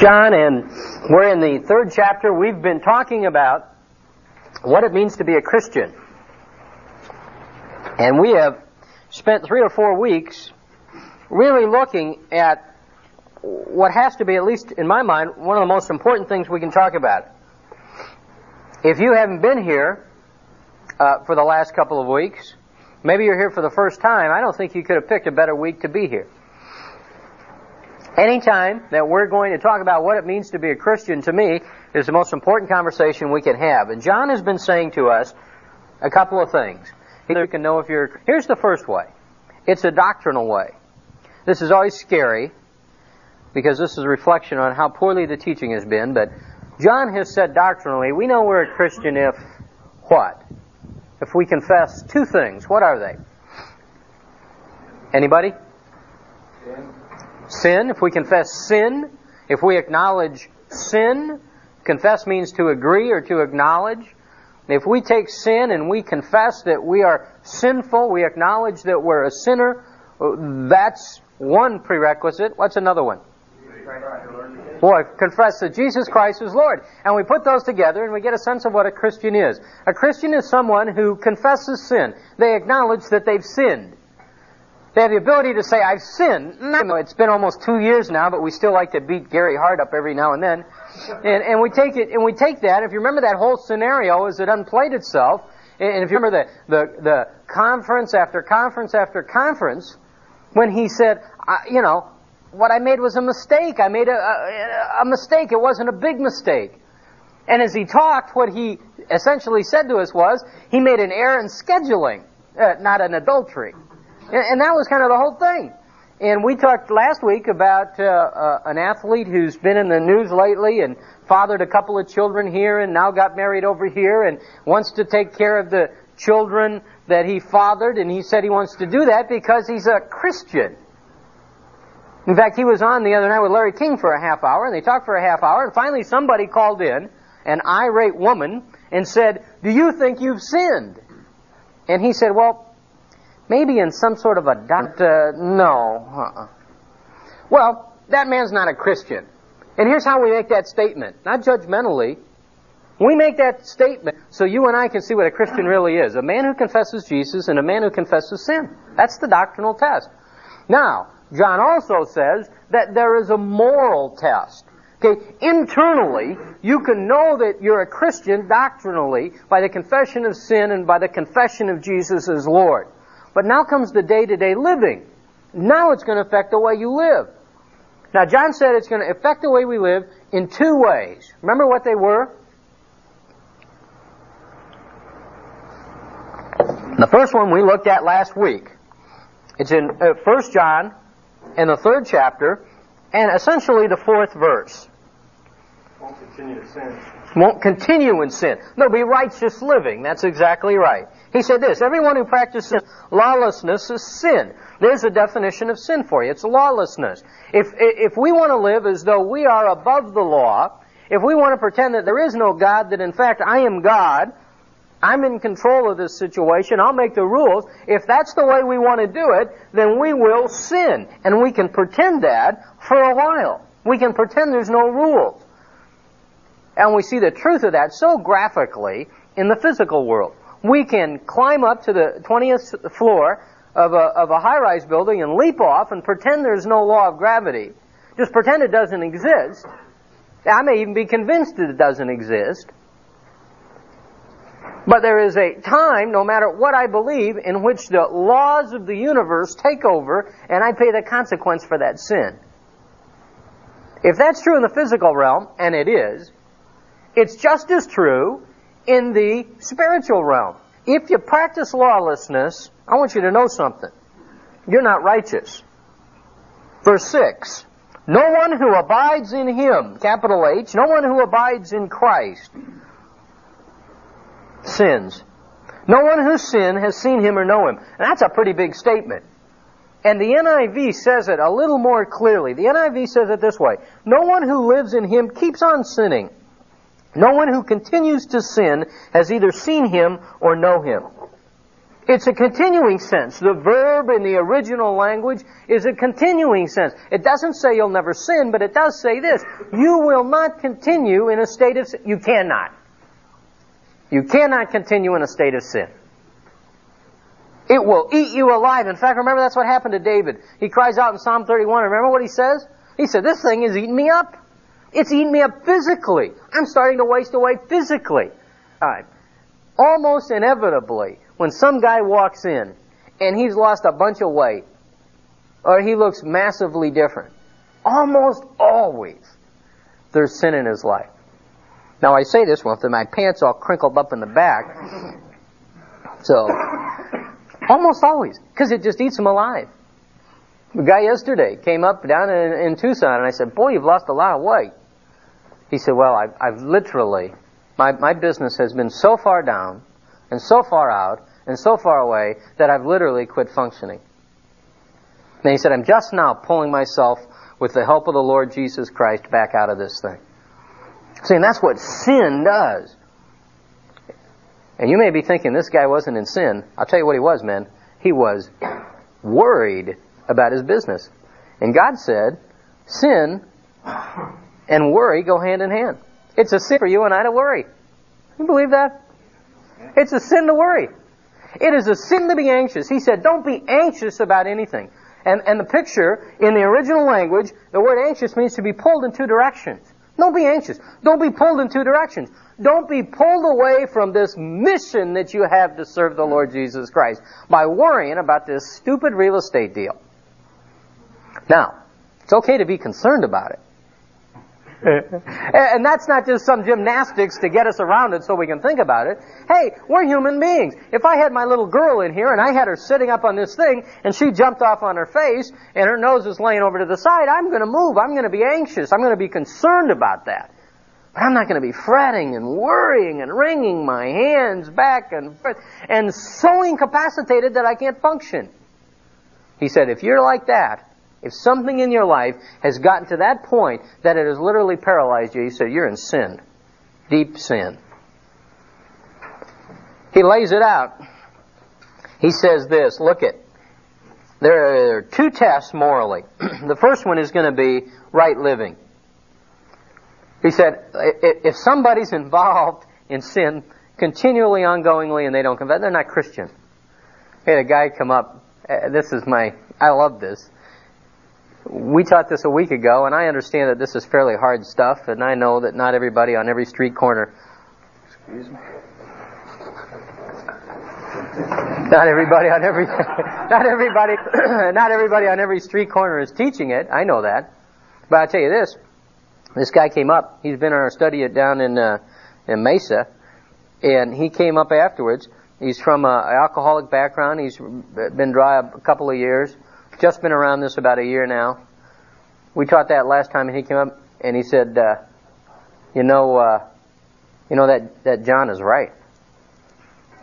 John, and we're in the third chapter. We've been talking about what it means to be a Christian. And we have spent three or four weeks really looking at what has to be, at least in my mind, one of the most important things we can talk about. If you haven't been here uh, for the last couple of weeks, maybe you're here for the first time, I don't think you could have picked a better week to be here. Anytime that we're going to talk about what it means to be a Christian, to me, is the most important conversation we can have. And John has been saying to us a couple of things. You can know if you're. Here's the first way. It's a doctrinal way. This is always scary because this is a reflection on how poorly the teaching has been. But John has said doctrinally, we know we're a Christian if what? If we confess two things. What are they? Anybody? If we confess sin, if we acknowledge sin, confess means to agree or to acknowledge. If we take sin and we confess that we are sinful, we acknowledge that we're a sinner, that's one prerequisite. What's another one? Boy, confess that Jesus Christ is Lord. And we put those together and we get a sense of what a Christian is. A Christian is someone who confesses sin. They acknowledge that they've sinned. They have the ability to say, I've sinned. No, it's been almost two years now, but we still like to beat Gary Hart up every now and then. And, and we take it, and we take that, if you remember that whole scenario as it unplayed itself, and if you remember the, the, the conference after conference after conference, when he said, you know, what I made was a mistake. I made a, a, a mistake. It wasn't a big mistake. And as he talked, what he essentially said to us was, he made an error in scheduling, uh, not an adultery. And, and that was kind of the whole thing. And we talked last week about uh, uh, an athlete who's been in the news lately and fathered a couple of children here and now got married over here and wants to take care of the children that he fathered. And he said he wants to do that because he's a Christian. In fact, he was on the other night with Larry King for a half hour, and they talked for a half hour, and finally somebody called in, an irate woman, and said, Do you think you've sinned? And he said, Well, Maybe in some sort of a doctor. Uh, no. Uh-uh. Well, that man's not a Christian. And here's how we make that statement. Not judgmentally. We make that statement so you and I can see what a Christian really is. A man who confesses Jesus and a man who confesses sin. That's the doctrinal test. Now, John also says that there is a moral test. Okay, internally, you can know that you're a Christian doctrinally by the confession of sin and by the confession of Jesus as Lord. But now comes the day to day living. Now it's going to affect the way you live. Now, John said it's going to affect the way we live in two ways. Remember what they were? The first one we looked at last week. It's in uh, 1 John, in the third chapter, and essentially the fourth verse. Won't continue in sin. Won't continue in sin. No, be righteous living. That's exactly right. He said this, everyone who practices lawlessness is sin. There's a definition of sin for you. It's lawlessness. If, if we want to live as though we are above the law, if we want to pretend that there is no God, that in fact I am God, I'm in control of this situation, I'll make the rules, if that's the way we want to do it, then we will sin. And we can pretend that for a while. We can pretend there's no rules. And we see the truth of that so graphically in the physical world we can climb up to the 20th floor of a, of a high rise building and leap off and pretend there's no law of gravity. Just pretend it doesn't exist. I may even be convinced that it doesn't exist. But there is a time, no matter what I believe, in which the laws of the universe take over and I pay the consequence for that sin. If that's true in the physical realm, and it is, it's just as true in the spiritual realm. If you practice lawlessness, I want you to know something. You're not righteous. Verse 6. No one who abides in Him, capital H, no one who abides in Christ sins. No one who sinned has seen Him or know Him. And that's a pretty big statement. And the NIV says it a little more clearly. The NIV says it this way. No one who lives in Him keeps on sinning. No one who continues to sin has either seen him or know him. It's a continuing sense. The verb in the original language is a continuing sense. It doesn't say you'll never sin, but it does say this. You will not continue in a state of sin. You cannot. You cannot continue in a state of sin. It will eat you alive. In fact, remember that's what happened to David. He cries out in Psalm 31. Remember what he says? He said, this thing is eating me up. It's eating me up physically. I'm starting to waste away physically. Alright. Almost inevitably, when some guy walks in and he's lost a bunch of weight, or he looks massively different, almost always there's sin in his life. Now I say this with my pants all crinkled up in the back, so almost always, because it just eats him alive. The guy yesterday came up down in, in Tucson, and I said, "Boy, you've lost a lot of weight." He said, "Well, I've, I've literally my, my business has been so far down and so far out and so far away that I've literally quit functioning. And he said, I'm just now pulling myself with the help of the Lord Jesus Christ back out of this thing. See, and that's what sin does. And you may be thinking this guy wasn't in sin. I'll tell you what he was, man. He was worried about his business. And God said, sin and worry go hand in hand. It's a sin for you and I to worry. You believe that? It's a sin to worry. It is a sin to be anxious. He said, don't be anxious about anything. And, and the picture in the original language, the word anxious means to be pulled in two directions. Don't be anxious. Don't be pulled in two directions. Don't be pulled away from this mission that you have to serve the Lord Jesus Christ by worrying about this stupid real estate deal. Now, it's okay to be concerned about it. and that's not just some gymnastics to get us around it so we can think about it. Hey, we're human beings. If I had my little girl in here and I had her sitting up on this thing and she jumped off on her face and her nose is laying over to the side, I'm going to move. I'm going to be anxious. I'm going to be concerned about that. But I'm not going to be fretting and worrying and wringing my hands back and forth and so incapacitated that I can't function. He said, if you're like that, if something in your life has gotten to that point that it has literally paralyzed you, he said, you're in sin. Deep sin. He lays it out. He says this, look it. There are two tests morally. the first one is going to be right living. He said, if somebody's involved in sin continually, ongoingly, and they don't confess, they're not Christian. I had a guy come up. Uh, this is my, I love this we taught this a week ago, and I understand that this is fairly hard stuff, and I know that not everybody on every street corner. Excuse me. Not everybody on every, not everybody, not everybody on every street corner is teaching it. I know that, but I'll tell you this: this guy came up. He's been in our study down in uh, in Mesa, and he came up afterwards. He's from an alcoholic background. He's been dry a couple of years just been around this about a year now. We taught that last time, and he came up and he said, uh, "You know, uh, you know that that John is right."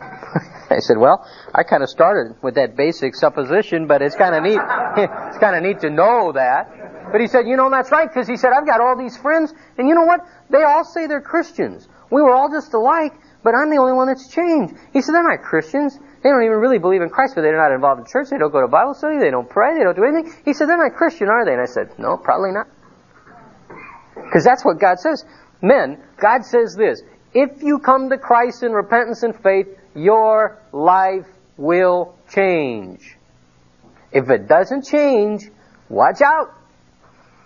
I said, "Well, I kind of started with that basic supposition, but it's kind of neat. it's kind of neat to know that." But he said, "You know, that's right," because he said, "I've got all these friends, and you know what? They all say they're Christians. We were all just alike, but I'm the only one that's changed." He said, "They're not Christians. They don't even really believe in Christ, but they're not involved in church. They don't go to Bible study. They don't pray. They don't do anything. He said, they're not Christian, are they? And I said, no, probably not. Because that's what God says. Men, God says this. If you come to Christ in repentance and faith, your life will change. If it doesn't change, watch out.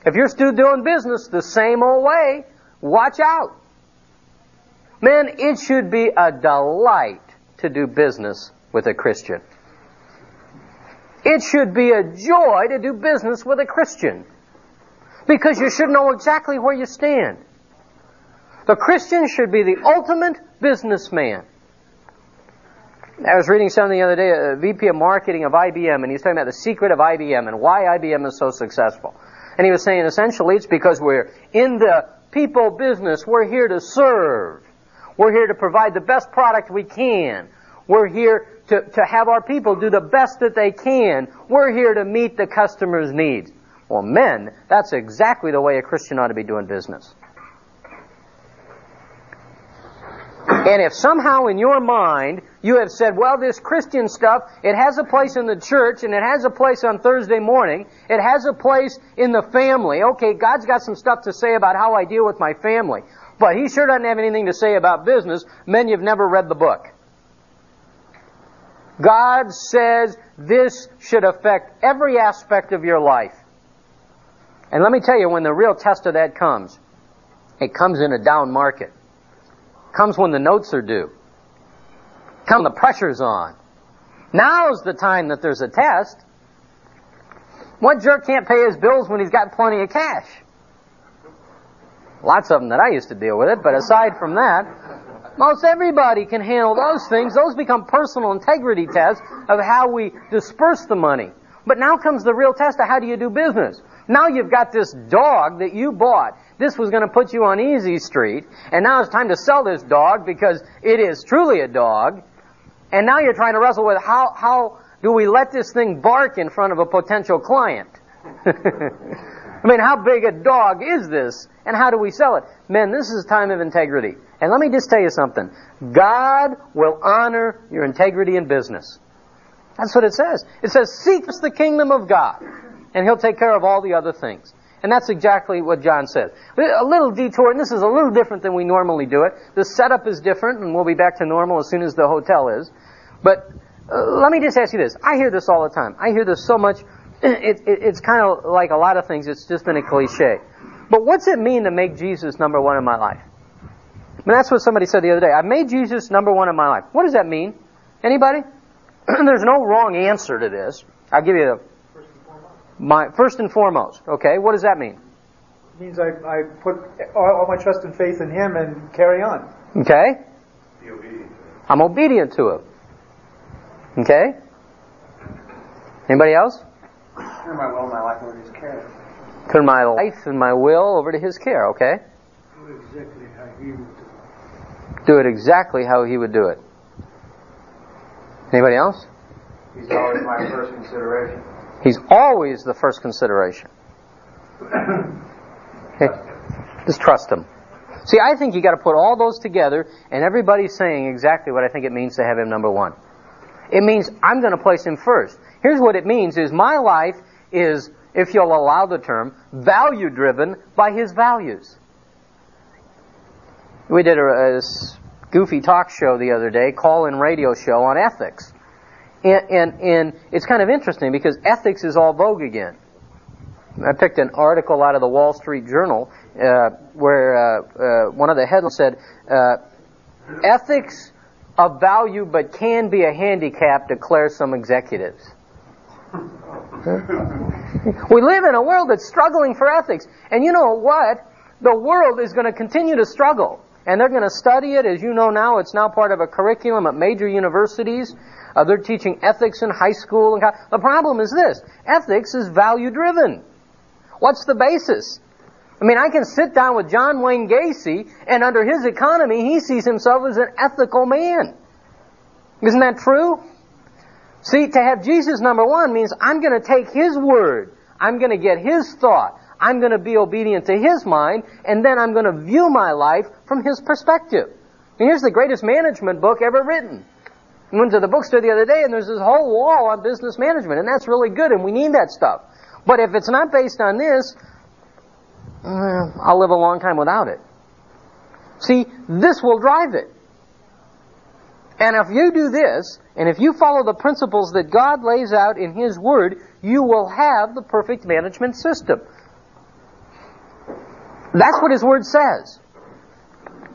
If you're still doing business the same old way, watch out. Men, it should be a delight to do business with a Christian. It should be a joy to do business with a Christian. Because you should know exactly where you stand. The Christian should be the ultimate businessman. I was reading something the other day, a VP of marketing of IBM, and he's talking about the secret of IBM and why IBM is so successful. And he was saying essentially it's because we're in the people business. We're here to serve. We're here to provide the best product we can. We're here to, to have our people do the best that they can. We're here to meet the customer's needs. Well, men, that's exactly the way a Christian ought to be doing business. And if somehow in your mind you have said, well, this Christian stuff, it has a place in the church and it has a place on Thursday morning, it has a place in the family. Okay, God's got some stuff to say about how I deal with my family. But He sure doesn't have anything to say about business. Men, you've never read the book. God says this should affect every aspect of your life. And let me tell you, when the real test of that comes, it comes in a down market. It comes when the notes are due. When the pressure's on. Now's the time that there's a test. What jerk can't pay his bills when he's got plenty of cash? Lots of them that I used to deal with it, but aside from that, most everybody can handle those things. Those become personal integrity tests of how we disperse the money. But now comes the real test of how do you do business. Now you've got this dog that you bought. This was going to put you on easy street, and now it's time to sell this dog because it is truly a dog. And now you're trying to wrestle with how, how do we let this thing bark in front of a potential client? I mean, how big a dog is this? And how do we sell it? Men, this is a time of integrity. And let me just tell you something. God will honor your integrity in business. That's what it says. It says, seek the kingdom of God, and He'll take care of all the other things. And that's exactly what John says. A little detour, and this is a little different than we normally do it. The setup is different, and we'll be back to normal as soon as the hotel is. But uh, let me just ask you this. I hear this all the time. I hear this so much. It, it, it's kind of like a lot of things. It's just been a cliche. But what's it mean to make Jesus number one in my life? I mean, that's what somebody said the other day. I've made Jesus number one in my life. What does that mean? Anybody? There's no wrong answer to this. I'll give you the my first and foremost. Okay, what does that mean? It means I, I put all, all my trust and faith in Him and carry on. Okay. I'm obedient to Him. Okay. Anybody else? Turn my will and my life over to His care. Turn my life and my will over to His care. Okay. Do exactly how He would do it. Exactly how He would do it. Anybody else? He's always my first consideration. He's always the first consideration. Okay? Just trust him. See, I think you got to put all those together, and everybody's saying exactly what I think it means to have him number one. It means I'm going to place him first. Here's what it means: is my life is, if you'll allow the term, value driven by his values. We did a, a goofy talk show the other day, call-in radio show on ethics. And, and, and it's kind of interesting because ethics is all vogue again. I picked an article out of the Wall Street Journal uh, where uh, uh, one of the headlines said, uh, "Ethics of value but can be a handicap," declare some executives. we live in a world that's struggling for ethics, and you know what? The world is going to continue to struggle and they're going to study it. As you know now, it's now part of a curriculum at major universities. Uh, they're teaching ethics in high school. And co- the problem is this: ethics is value driven. What's the basis? I mean, I can sit down with John Wayne Gacy, and under his economy, he sees himself as an ethical man. Isn't that true? See, to have Jesus number one means I'm going to take his word. I'm going to get his thought. I'm going to be obedient to His mind, and then I'm going to view my life from His perspective. And here's the greatest management book ever written. I went to the bookstore the other day, and there's this whole wall on business management, and that's really good, and we need that stuff. But if it's not based on this, uh, I'll live a long time without it. See, this will drive it. And if you do this, and if you follow the principles that God lays out in His Word, you will have the perfect management system. That's what his word says.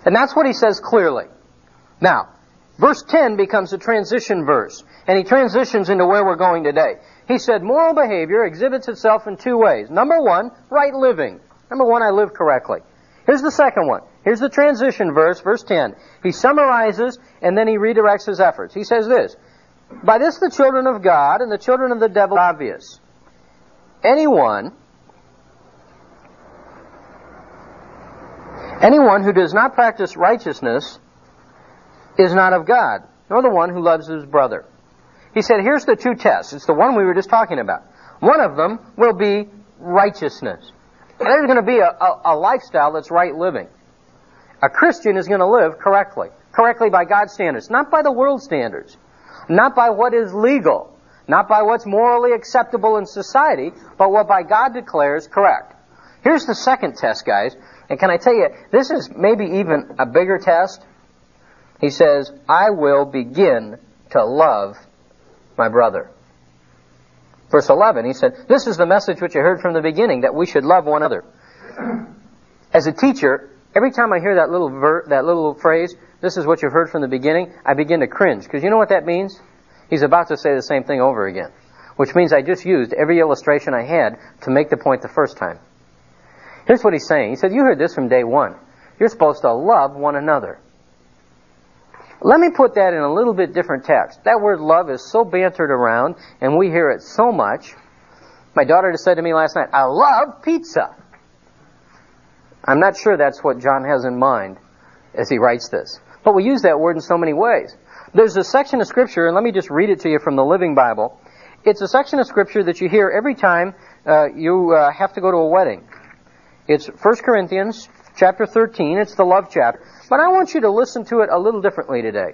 And that's what he says clearly. Now, verse 10 becomes a transition verse, and he transitions into where we're going today. He said, moral behavior exhibits itself in two ways. Number one, right living. Number one, I live correctly. Here's the second one. Here's the transition verse, verse 10. He summarizes and then he redirects his efforts. He says this, By this the children of God and the children of the devil are obvious. Anyone Anyone who does not practice righteousness is not of God, nor the one who loves his brother. He said, here's the two tests. It's the one we were just talking about. One of them will be righteousness. There's going to be a, a, a lifestyle that's right living. A Christian is going to live correctly. correctly by God's standards, not by the world standards, not by what is legal, not by what's morally acceptable in society, but what by God declares correct. Here's the second test, guys. And can I tell you, this is maybe even a bigger test. He says, I will begin to love my brother. Verse 11, he said, This is the message which I heard from the beginning, that we should love one another. As a teacher, every time I hear that little ver- that little phrase, this is what you've heard from the beginning, I begin to cringe. Because you know what that means? He's about to say the same thing over again. Which means I just used every illustration I had to make the point the first time. Here's what he's saying. He said, You heard this from day one. You're supposed to love one another. Let me put that in a little bit different text. That word love is so bantered around, and we hear it so much. My daughter just said to me last night, I love pizza. I'm not sure that's what John has in mind as he writes this. But we use that word in so many ways. There's a section of scripture, and let me just read it to you from the Living Bible. It's a section of scripture that you hear every time uh, you uh, have to go to a wedding. It's 1 Corinthians chapter 13. It's the love chapter. But I want you to listen to it a little differently today.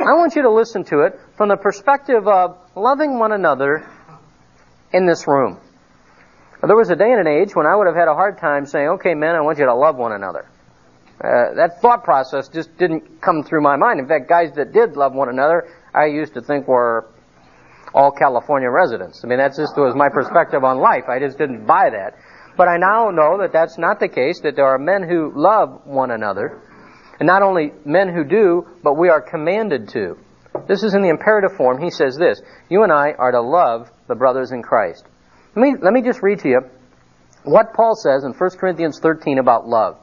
I want you to listen to it from the perspective of loving one another in this room. There was a day and an age when I would have had a hard time saying, okay, men, I want you to love one another. Uh, that thought process just didn't come through my mind. In fact, guys that did love one another, I used to think were all California residents. I mean, that's just was my perspective on life. I just didn't buy that. But I now know that that's not the case, that there are men who love one another, and not only men who do, but we are commanded to. This is in the imperative form. He says this You and I are to love the brothers in Christ. Let me, let me just read to you what Paul says in 1 Corinthians 13 about love.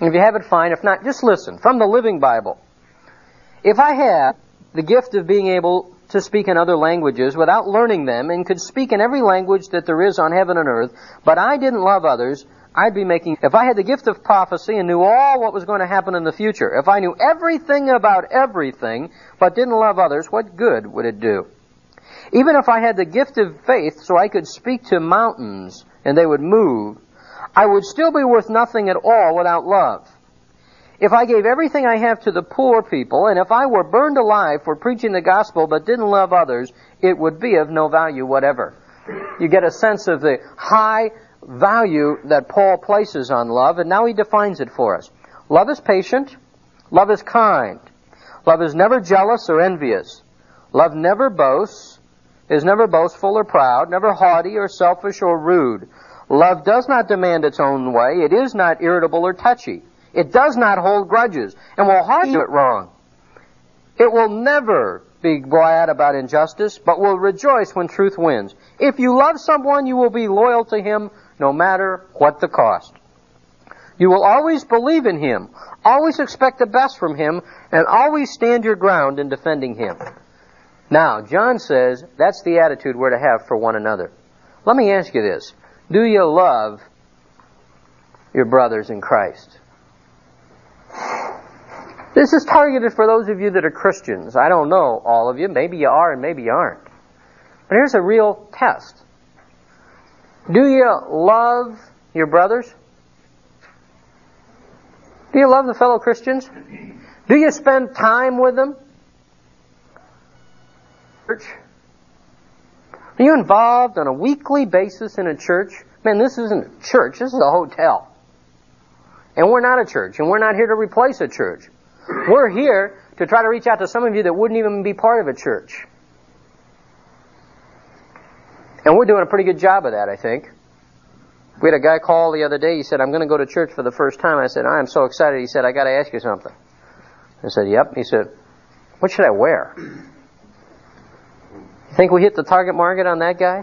And if you have it, fine. If not, just listen. From the Living Bible. If I had the gift of being able to speak in other languages without learning them and could speak in every language that there is on heaven and earth, but I didn't love others, I'd be making, if I had the gift of prophecy and knew all what was going to happen in the future, if I knew everything about everything, but didn't love others, what good would it do? Even if I had the gift of faith so I could speak to mountains and they would move, I would still be worth nothing at all without love. If I gave everything I have to the poor people, and if I were burned alive for preaching the gospel but didn't love others, it would be of no value whatever. You get a sense of the high value that Paul places on love, and now he defines it for us. Love is patient. Love is kind. Love is never jealous or envious. Love never boasts, is never boastful or proud, never haughty or selfish or rude. Love does not demand its own way. It is not irritable or touchy. It does not hold grudges and will hardly do it wrong. It will never be glad about injustice, but will rejoice when truth wins. If you love someone, you will be loyal to him no matter what the cost. You will always believe in him, always expect the best from him, and always stand your ground in defending him. Now, John says that's the attitude we're to have for one another. Let me ask you this. Do you love your brothers in Christ? This is targeted for those of you that are Christians. I don't know all of you. Maybe you are and maybe you aren't. But here's a real test. Do you love your brothers? Do you love the fellow Christians? Do you spend time with them? Church? Are you involved on a weekly basis in a church? Man, this isn't a church, this is a hotel. And we're not a church, and we're not here to replace a church. We're here to try to reach out to some of you that wouldn't even be part of a church. And we're doing a pretty good job of that, I think. We had a guy call the other day. He said, I'm going to go to church for the first time. I said, I am so excited. He said, I got to ask you something. I said, Yep. He said, What should I wear? You think we hit the target market on that guy?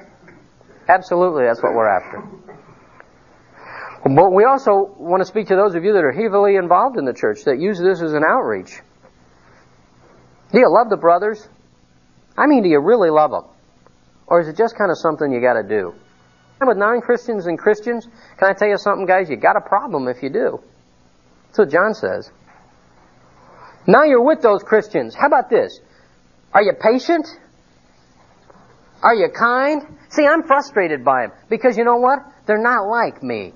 Absolutely, that's what we're after. But we also want to speak to those of you that are heavily involved in the church that use this as an outreach. Do you love the brothers? I mean, do you really love them? Or is it just kind of something you got to do? With non Christians and Christians, can I tell you something, guys? You got a problem if you do. That's what John says. Now you're with those Christians. How about this? Are you patient? Are you kind? See, I'm frustrated by them because you know what? They're not like me.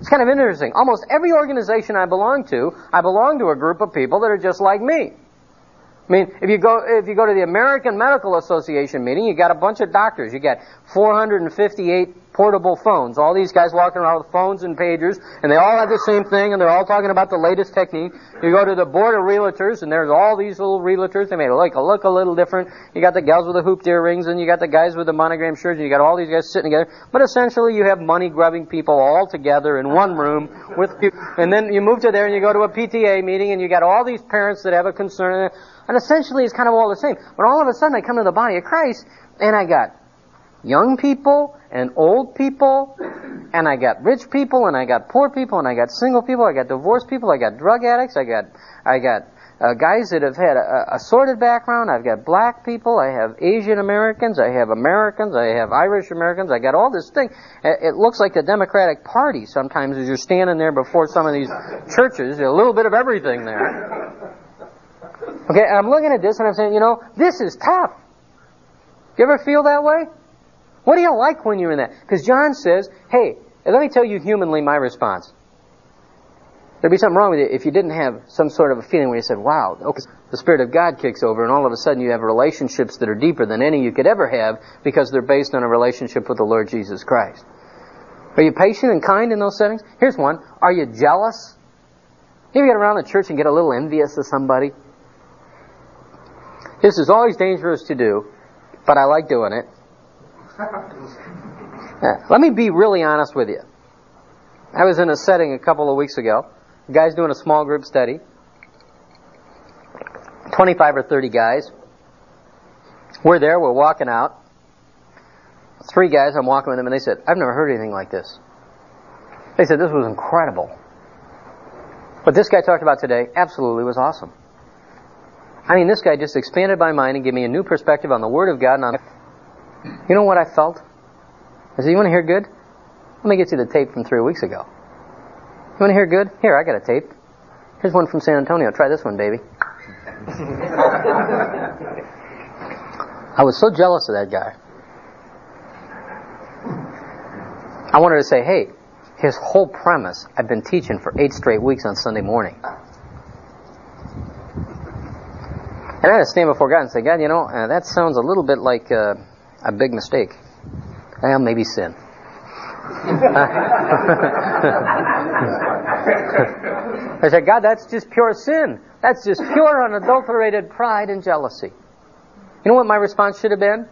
It's kind of interesting. Almost every organization I belong to, I belong to a group of people that are just like me. I mean, if you go if you go to the American Medical Association meeting, you got a bunch of doctors. You got 458 portable phones. All these guys walking around with phones and pagers, and they all have the same thing, and they're all talking about the latest technique. You go to the board of realtors, and there's all these little realtors. They it look, look a little different. You got the gals with the hooped earrings, and you got the guys with the monogram shirts, and you got all these guys sitting together. But essentially, you have money grubbing people all together in one room with. And then you move to there, and you go to a PTA meeting, and you got all these parents that have a concern. And essentially, it's kind of all the same. But all of a sudden, I come to the body of Christ, and I got young people and old people, and I got rich people, and I got poor people, and I got single people, I got divorced people, I got drug addicts, I got, I got uh, guys that have had a, a sorted background. I've got black people. I have Asian Americans. I have Americans. I have Irish Americans. I got all this thing. It, looks like the Democratic Party sometimes as you're standing there before some of these churches. A little bit of everything there. Okay, and I'm looking at this and I'm saying, you know, this is tough. You ever feel that way? What do you like when you're in that? Because John says, hey, let me tell you humanly my response. There'd be something wrong with you if you didn't have some sort of a feeling where you said, wow, okay, the Spirit of God kicks over and all of a sudden you have relationships that are deeper than any you could ever have because they're based on a relationship with the Lord Jesus Christ. Are you patient and kind in those settings? Here's one. Are you jealous? You ever get around the church and get a little envious of somebody? This is always dangerous to do, but I like doing it. Uh, let me be really honest with you. I was in a setting a couple of weeks ago. The guy's doing a small group study. 25 or 30 guys. We're there, we're walking out. Three guys, I'm walking with them, and they said, I've never heard anything like this. They said, this was incredible. What this guy talked about today absolutely was awesome. I mean, this guy just expanded my mind and gave me a new perspective on the Word of God. And on, you know what I felt? I said, "You want to hear good? Let me get you the tape from three weeks ago. You want to hear good? Here, I got a tape. Here's one from San Antonio. Try this one, baby." I was so jealous of that guy. I wanted to say, "Hey, his whole premise I've been teaching for eight straight weeks on Sunday morning." And I had to stand before God and say, God, you know, uh, that sounds a little bit like uh, a big mistake. Well, maybe sin. I said, God, that's just pure sin. That's just pure unadulterated pride and jealousy. You know what my response should have been?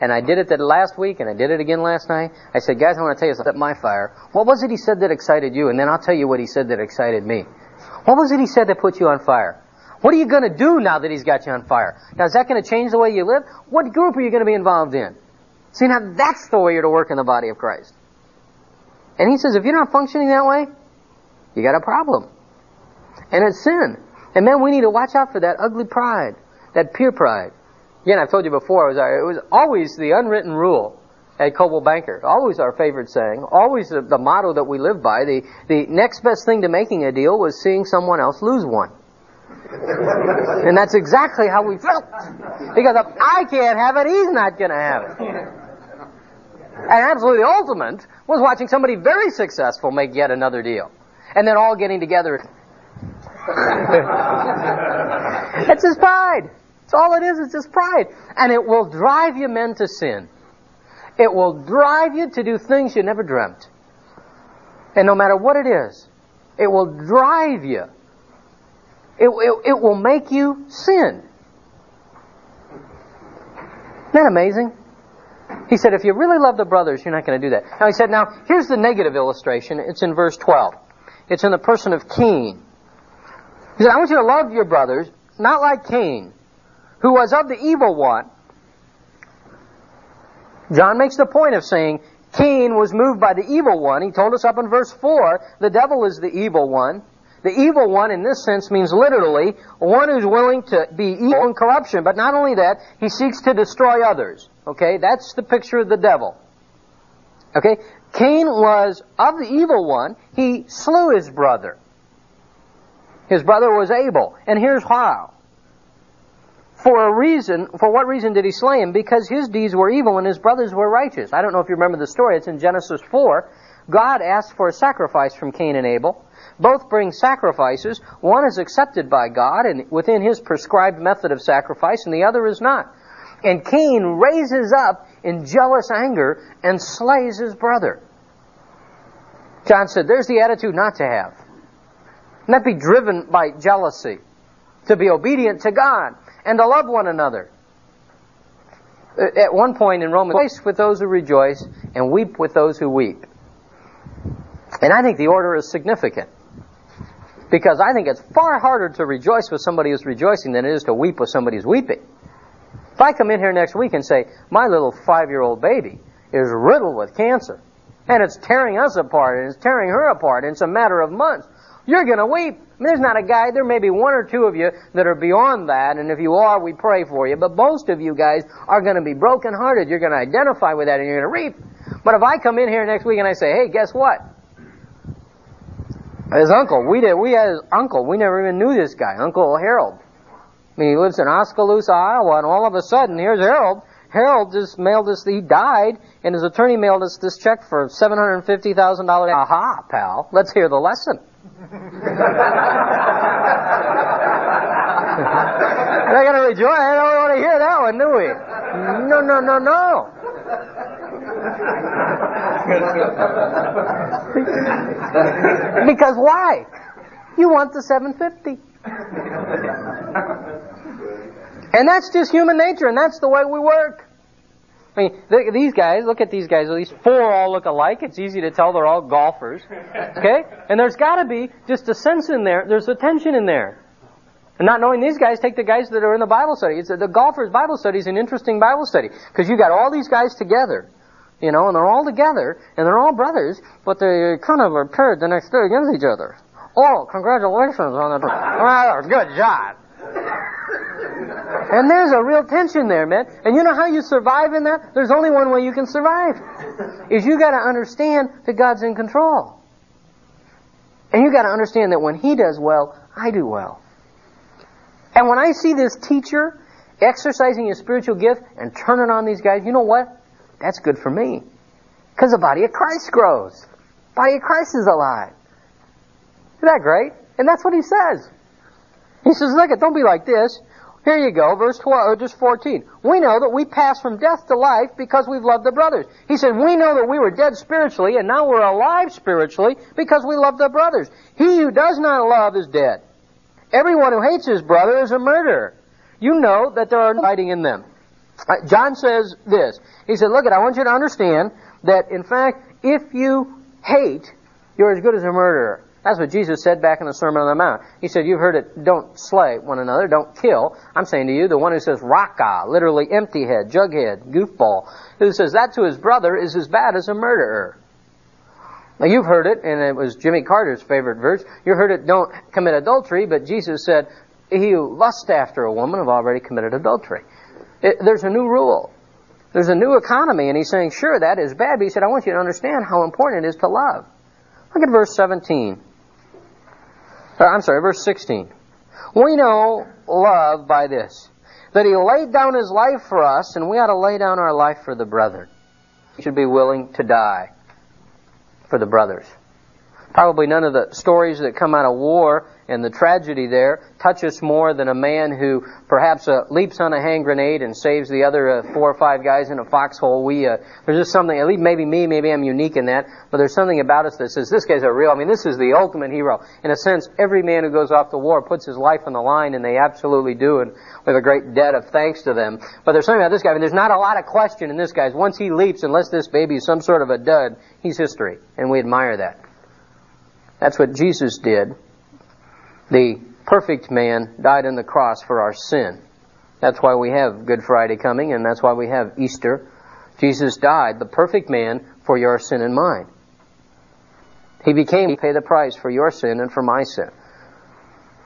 And I did it that last week, and I did it again last night. I said, guys, I want to tell you something. My fire. What was it he said that excited you? And then I'll tell you what he said that excited me. What was it he said that put you on fire? What are you going to do now that he's got you on fire? Now, is that going to change the way you live? What group are you going to be involved in? See, now that's the way you're to work in the body of Christ. And he says, if you're not functioning that way, you got a problem. And it's sin. And then we need to watch out for that ugly pride, that peer pride. Again, I've told you before, it was, it was always the unwritten rule at Coldwell Banker. Always our favorite saying. Always the, the motto that we live by. The, the next best thing to making a deal was seeing someone else lose one. And that's exactly how we felt. Because if I can't have it, he's not going to have it. And absolutely ultimate was watching somebody very successful make yet another deal. And then all getting together. it's his pride. It's all it is, it's just pride. And it will drive you men to sin. It will drive you to do things you never dreamt. And no matter what it is, it will drive you it, it, it will make you sin. Isn't that amazing? He said, if you really love the brothers, you're not going to do that. Now he said, now here's the negative illustration. It's in verse 12. It's in the person of Cain. He said, I want you to love your brothers, not like Cain, who was of the evil one. John makes the point of saying Cain was moved by the evil one. He told us up in verse 4, the devil is the evil one. The evil one in this sense means literally one who's willing to be evil and corruption, but not only that, he seeks to destroy others. Okay, that's the picture of the devil. Okay, Cain was of the evil one. He slew his brother. His brother was Abel. And here's how. For a reason, for what reason did he slay him? Because his deeds were evil and his brothers were righteous. I don't know if you remember the story. It's in Genesis 4. God asked for a sacrifice from Cain and Abel. Both bring sacrifices. One is accepted by God and within his prescribed method of sacrifice, and the other is not. And Cain raises up in jealous anger and slays his brother. John said, there's the attitude not to have. Not be driven by jealousy. To be obedient to God and to love one another. Uh, at one point in Romans, rejoice with those who rejoice and weep with those who weep. And I think the order is significant. Because I think it's far harder to rejoice with somebody who's rejoicing than it is to weep with somebody who's weeping. If I come in here next week and say, my little five-year-old baby is riddled with cancer, and it's tearing us apart, and it's tearing her apart, and it's a matter of months, you're going to weep. I mean, there's not a guy, there may be one or two of you that are beyond that, and if you are, we pray for you. But most of you guys are going to be brokenhearted. You're going to identify with that, and you're going to reap. But if I come in here next week and I say, hey, guess what? His uncle, we did, we had his uncle. We never even knew this guy, Uncle Harold. I mean, he lives in Oskaloosa, Iowa, and all of a sudden, here's Harold. Harold just mailed us, he died, and his attorney mailed us this check for $750,000. Aha, pal, let's hear the lesson. They're going to rejoice. I don't want to hear that one, do we? No, no, no, no. because why? You want the 750. and that's just human nature, and that's the way we work. I mean, these guys, look at these guys. These four all look alike. It's easy to tell they're all golfers. Okay? And there's got to be just a sense in there. There's a tension in there. And not knowing these guys, take the guys that are in the Bible study. It's uh, the golfers' Bible study is an interesting Bible study because you got all these guys together, you know, and they're all together and they're all brothers, but they kind of are paired the next day against each other. Oh, congratulations on that! Well, good job. And there's a real tension there, man. And you know how you survive in that? There's only one way you can survive. Is you gotta understand that God's in control. And you gotta understand that when He does well, I do well. And when I see this teacher exercising his spiritual gift and turning on these guys, you know what? That's good for me. Because the body of Christ grows. The body of Christ is alive. Isn't that great? And that's what he says. He says, look, at don't be like this. Here you go, verse 12, or just 14. We know that we pass from death to life because we've loved the brothers. He said, we know that we were dead spiritually and now we're alive spiritually because we love the brothers. He who does not love is dead. Everyone who hates his brother is a murderer. You know that there are fighting in them. John says this. He said, look, I want you to understand that in fact, if you hate, you're as good as a murderer. That's what Jesus said back in the Sermon on the Mount. He said, You've heard it, don't slay one another, don't kill. I'm saying to you, the one who says raka, literally empty head, jughead, goofball, who says that to his brother is as bad as a murderer. Now you've heard it, and it was Jimmy Carter's favorite verse. You heard it, don't commit adultery, but Jesus said, He who lusts after a woman have already committed adultery. It, there's a new rule. There's a new economy, and he's saying, sure, that is bad, but he said, I want you to understand how important it is to love. Look at verse 17. Uh, I'm sorry, verse 16. We know love by this, that he laid down his life for us, and we ought to lay down our life for the brethren. We should be willing to die for the brothers. Probably none of the stories that come out of war and the tragedy there touch us more than a man who perhaps uh, leaps on a hand grenade and saves the other uh, four or five guys in a foxhole. We uh, there's just something. At least maybe me, maybe I'm unique in that, but there's something about us that says this guy's a real. I mean, this is the ultimate hero. In a sense, every man who goes off to war puts his life on the line, and they absolutely do, and with a great debt of thanks to them. But there's something about this guy. I mean, there's not a lot of question in this guy's. Once he leaps, unless this baby is some sort of a dud, he's history, and we admire that. That's what Jesus did. The perfect man died on the cross for our sin. That's why we have Good Friday coming, and that's why we have Easter. Jesus died, the perfect man, for your sin and mine. He became to pay the price for your sin and for my sin.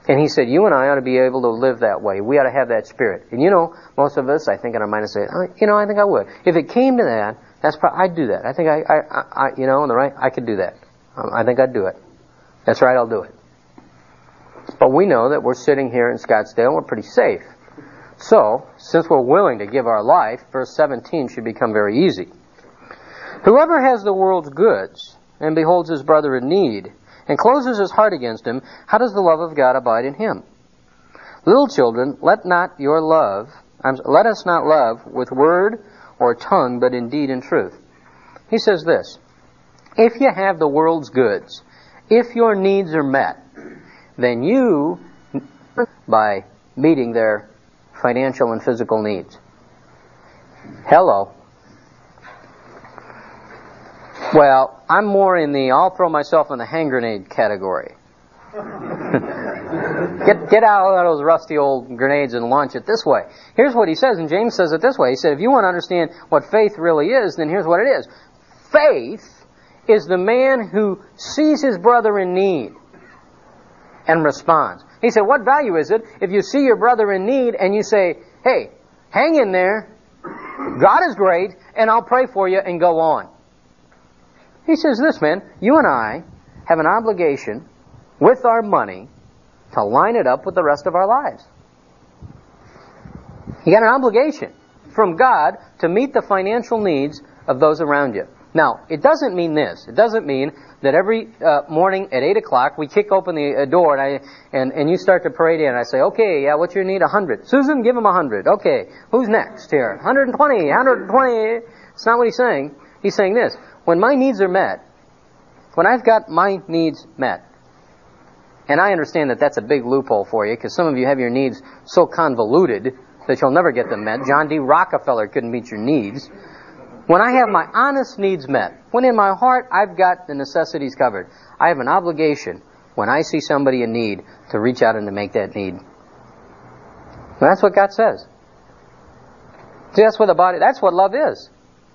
And he said, you and I ought to be able to live that way. We ought to have that spirit. And you know, most of us, I think in our mind, say, oh, you know, I think I would. If it came to that, that's pro- I'd do that. I think I, I, I, you know, on the right, I could do that. I think I'd do it. That's right, I'll do it. But we know that we're sitting here in Scottsdale we're pretty safe. So, since we're willing to give our life, verse 17 should become very easy. Whoever has the world's goods and beholds his brother in need, and closes his heart against him, how does the love of God abide in him? Little children, let not your love, let us not love with word or tongue, but in deed and truth. He says this, if you have the world's goods, if your needs are met, then you, by meeting their financial and physical needs. Hello. Well, I'm more in the I'll throw myself in the hand grenade category. get get out of those rusty old grenades and launch it this way. Here's what he says, and James says it this way. He said, if you want to understand what faith really is, then here's what it is. Faith is the man who sees his brother in need and responds. He said, what value is it if you see your brother in need and you say, hey, hang in there, God is great, and I'll pray for you and go on. He says this, man, you and I have an obligation with our money to line it up with the rest of our lives. You got an obligation from God to meet the financial needs of those around you. Now, it doesn't mean this. It doesn't mean that every uh, morning at 8 o'clock we kick open the uh, door and, I, and, and you start to parade in. I say, okay, yeah, what's your need? 100. Susan, give him 100. Okay, who's next here? 120, 120. It's not what he's saying. He's saying this. When my needs are met, when I've got my needs met, and I understand that that's a big loophole for you because some of you have your needs so convoluted that you'll never get them met. John D. Rockefeller couldn't meet your needs. When I have my honest needs met, when in my heart I've got the necessities covered, I have an obligation when I see somebody in need to reach out and to make that need. And that's what God says. See, that's what the body, that's what love is.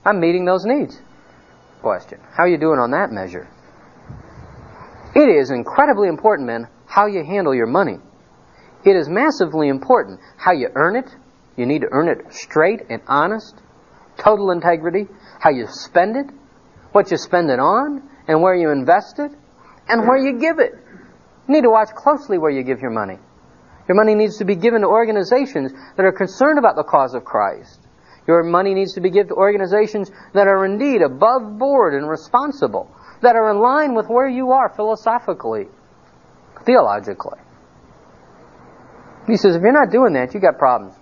I'm meeting those needs. Question. How are you doing on that measure? It is incredibly important, men, how you handle your money. It is massively important how you earn it. You need to earn it straight and honest total integrity, how you spend it, what you spend it on, and where you invest it, and where you give it. You need to watch closely where you give your money. Your money needs to be given to organizations that are concerned about the cause of Christ. Your money needs to be given to organizations that are indeed above board and responsible, that are in line with where you are philosophically, theologically. He says, if you're not doing that, you got problems.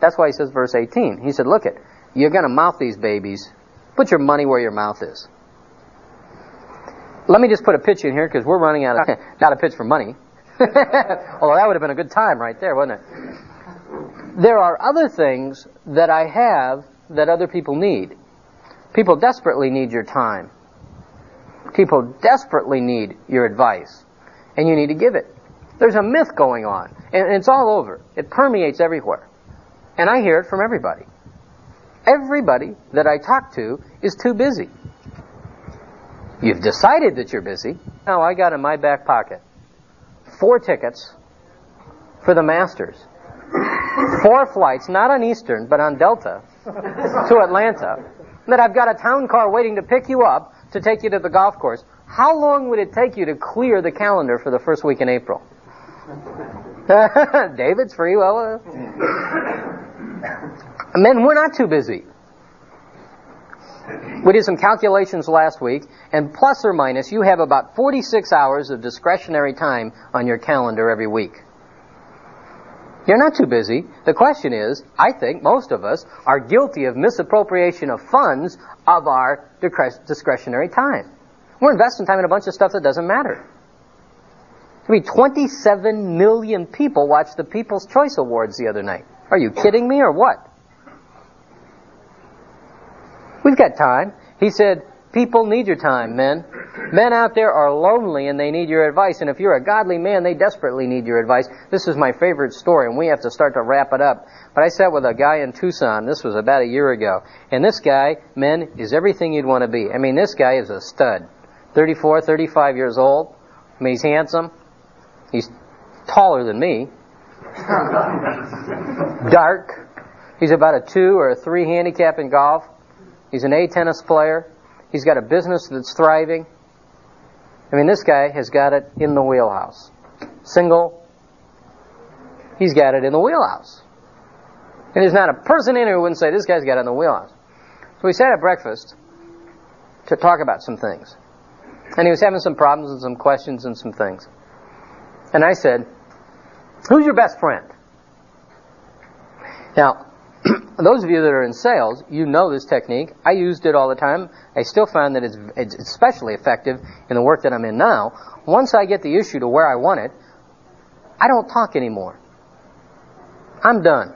That's why he says, verse 18. He said, look it, you're going to mouth these babies. Put your money where your mouth is. Let me just put a pitch in here because we're running out of not a pitch for money. Although that would have been a good time right there, wouldn't it? There are other things that I have that other people need. People desperately need your time. People desperately need your advice. And you need to give it. There's a myth going on. And it's all over. It permeates everywhere. And I hear it from everybody. Everybody that I talk to is too busy. You've decided that you're busy. Now I got in my back pocket four tickets for the Masters. Four flights, not on Eastern, but on Delta, to Atlanta. That I've got a town car waiting to pick you up to take you to the golf course. How long would it take you to clear the calendar for the first week in April? David's free. Well, uh, Men, we're not too busy. We did some calculations last week, and plus or minus, you have about 46 hours of discretionary time on your calendar every week. You're not too busy. The question is, I think most of us are guilty of misappropriation of funds of our discretionary time. We're investing time in a bunch of stuff that doesn't matter. I mean, 27 million people watched the People's Choice Awards the other night. Are you kidding me or what? We've got time. He said, people need your time, men. Men out there are lonely and they need your advice. And if you're a godly man, they desperately need your advice. This is my favorite story and we have to start to wrap it up. But I sat with a guy in Tucson. This was about a year ago. And this guy, men, is everything you'd want to be. I mean, this guy is a stud. 34, 35 years old. I mean, he's handsome. He's taller than me. Dark. He's about a two or a three handicap in golf. He's an A tennis player. He's got a business that's thriving. I mean, this guy has got it in the wheelhouse. Single. He's got it in the wheelhouse. And there's not a person in here who wouldn't say, this guy's got it in the wheelhouse. So we sat at breakfast to talk about some things. And he was having some problems and some questions and some things. And I said, Who's your best friend? Now, those of you that are in sales, you know this technique. I used it all the time. I still find that it's, it's especially effective in the work that I'm in now. Once I get the issue to where I want it, I don't talk anymore. I'm done.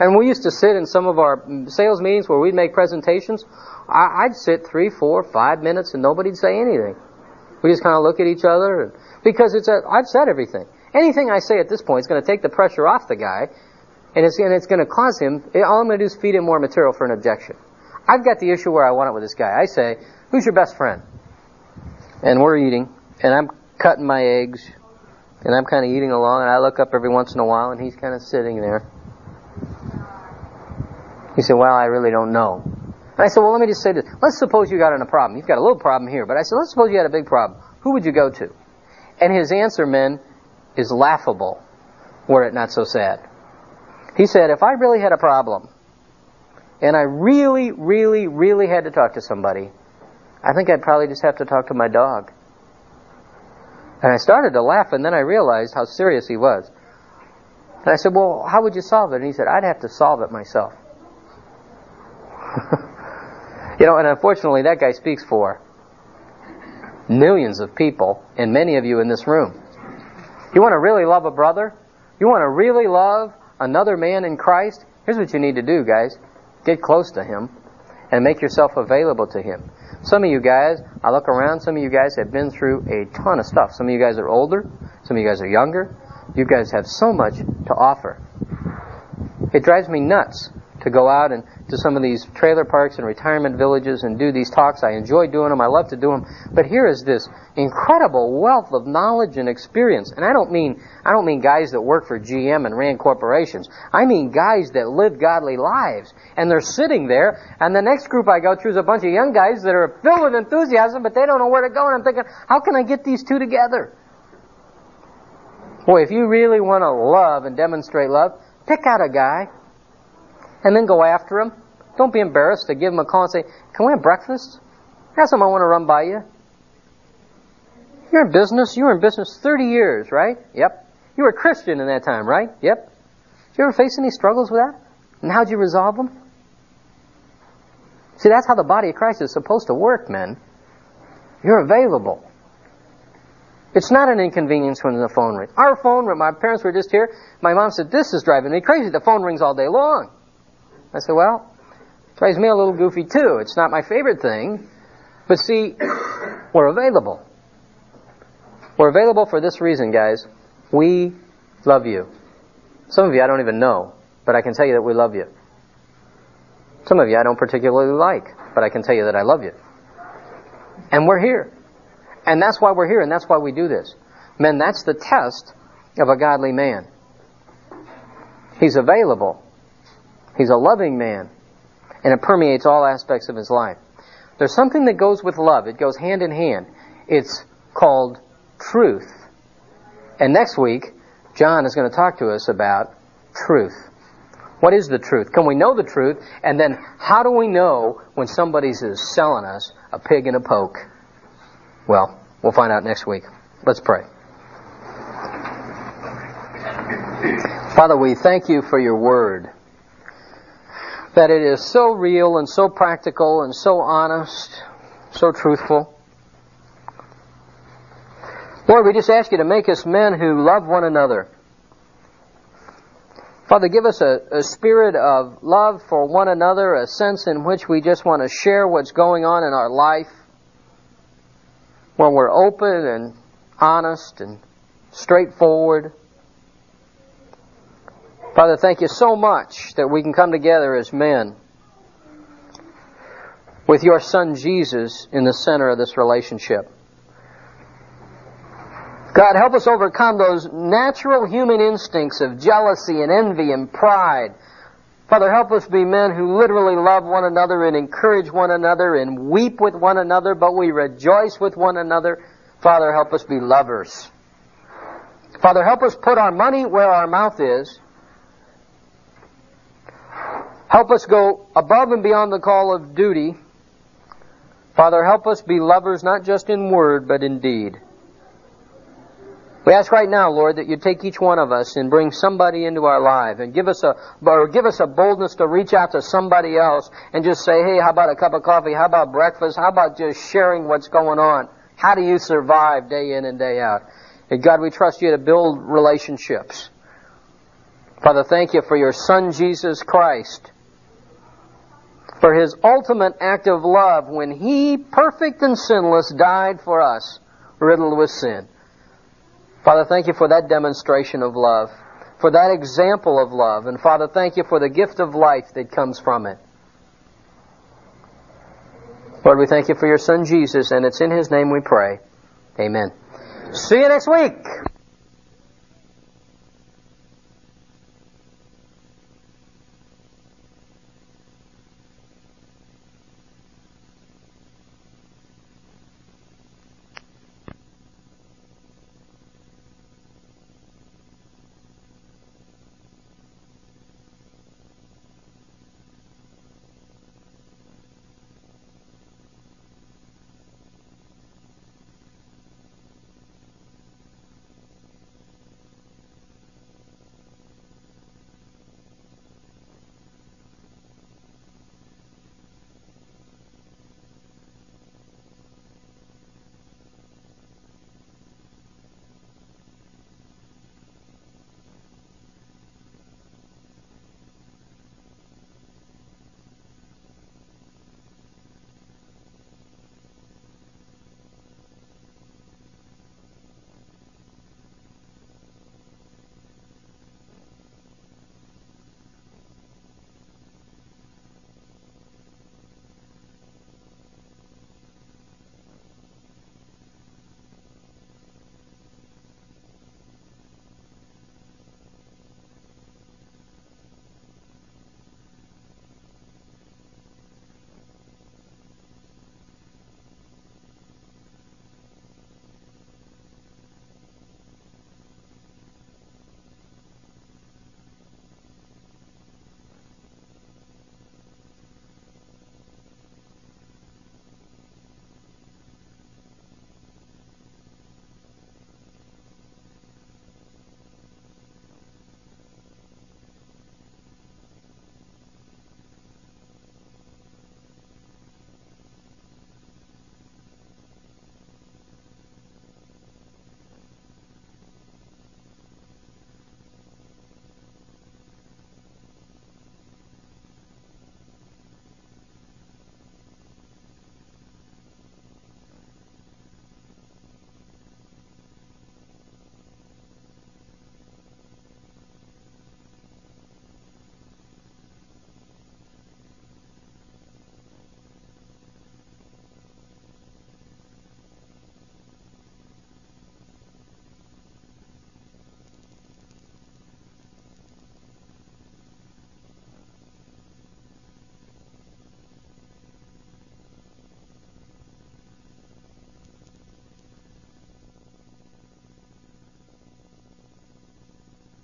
And we used to sit in some of our sales meetings where we'd make presentations. I'd sit three, four, five minutes and nobody'd say anything. We just kind of look at each other and, because it's a, I've said everything. Anything I say at this point is going to take the pressure off the guy and it's, and it's going to cause him, eh, all I'm going to do is feed him more material for an objection. I've got the issue where I want it with this guy. I say, who's your best friend? And we're eating and I'm cutting my eggs and I'm kind of eating along and I look up every once in a while and he's kind of sitting there. He said, well, I really don't know. And I said, well, let me just say this. Let's suppose you got in a problem. You've got a little problem here, but I said, let's suppose you had a big problem. Who would you go to? And his answer, men, is laughable, were it not so sad. He said, if I really had a problem, and I really, really, really had to talk to somebody, I think I'd probably just have to talk to my dog. And I started to laugh, and then I realized how serious he was. And I said, Well, how would you solve it? And he said, I'd have to solve it myself. you know, and unfortunately, that guy speaks for millions of people, and many of you in this room. You want to really love a brother? You want to really love another man in Christ? Here's what you need to do, guys get close to him and make yourself available to him. Some of you guys, I look around, some of you guys have been through a ton of stuff. Some of you guys are older, some of you guys are younger. You guys have so much to offer. It drives me nuts to go out and to some of these trailer parks and retirement villages and do these talks. I enjoy doing them. I love to do them. But here is this incredible wealth of knowledge and experience. And I don't mean, I don't mean guys that work for GM and ran corporations. I mean guys that live godly lives. And they're sitting there. And the next group I go through is a bunch of young guys that are filled with enthusiasm, but they don't know where to go. And I'm thinking, how can I get these two together? Boy, if you really want to love and demonstrate love, pick out a guy and then go after him. Don't be embarrassed to give him a call and say, Can we have breakfast? I got something I want to run by you. You're in business. You were in business 30 years, right? Yep. You were a Christian in that time, right? Yep. Did you ever face any struggles with that? And how'd you resolve them? See, that's how the body of Christ is supposed to work, men. You're available. It's not an inconvenience when the phone rings. Our phone, my parents were just here. My mom said, This is driving me crazy. The phone rings all day long. I said, well, it drives me a little goofy too. It's not my favorite thing. But see, we're available. We're available for this reason, guys. We love you. Some of you I don't even know, but I can tell you that we love you. Some of you I don't particularly like, but I can tell you that I love you. And we're here. And that's why we're here, and that's why we do this. Men, that's the test of a godly man. He's available He's a loving man, and it permeates all aspects of his life. There's something that goes with love. It goes hand in hand. It's called truth. And next week, John is going to talk to us about truth. What is the truth? Can we know the truth? And then how do we know when somebody is selling us a pig in a poke? Well, we'll find out next week. Let's pray. Father, we thank you for your word that it is so real and so practical and so honest, so truthful. Lord, we just ask you to make us men who love one another. Father, give us a, a, spirit of love for one another, a sense in which we just want to share what's going on in our life, when we're open and honest and straightforward. Father, thank you so much that we can come together as men with your Son Jesus in the center of this relationship. God, help us overcome those natural human instincts of jealousy and envy and pride. Father, help us be men who literally love one another and encourage one another and weep with one another, but we rejoice with one another. Father, help us be lovers. Father, help us put our money where our mouth is Help us go above and beyond the call of duty. Father, help us be lovers not just in word, but in deed. We ask right now, Lord, that you take each one of us and bring somebody into our life and give us a, or give us a boldness to reach out to somebody else and just say, hey, how about a cup of coffee? How about breakfast? How about just sharing what's going on? How do you survive day in and day out? And God, we trust you to build relationships. Father, thank you for your Son, Jesus Christ, for his ultimate act of love when he, perfect and sinless, died for us, riddled with sin. Father, thank you for that demonstration of love, for that example of love. And Father, thank you for the gift of life that comes from it. Lord, we thank you for your Son Jesus, and it's in his name we pray. Amen. See you next week.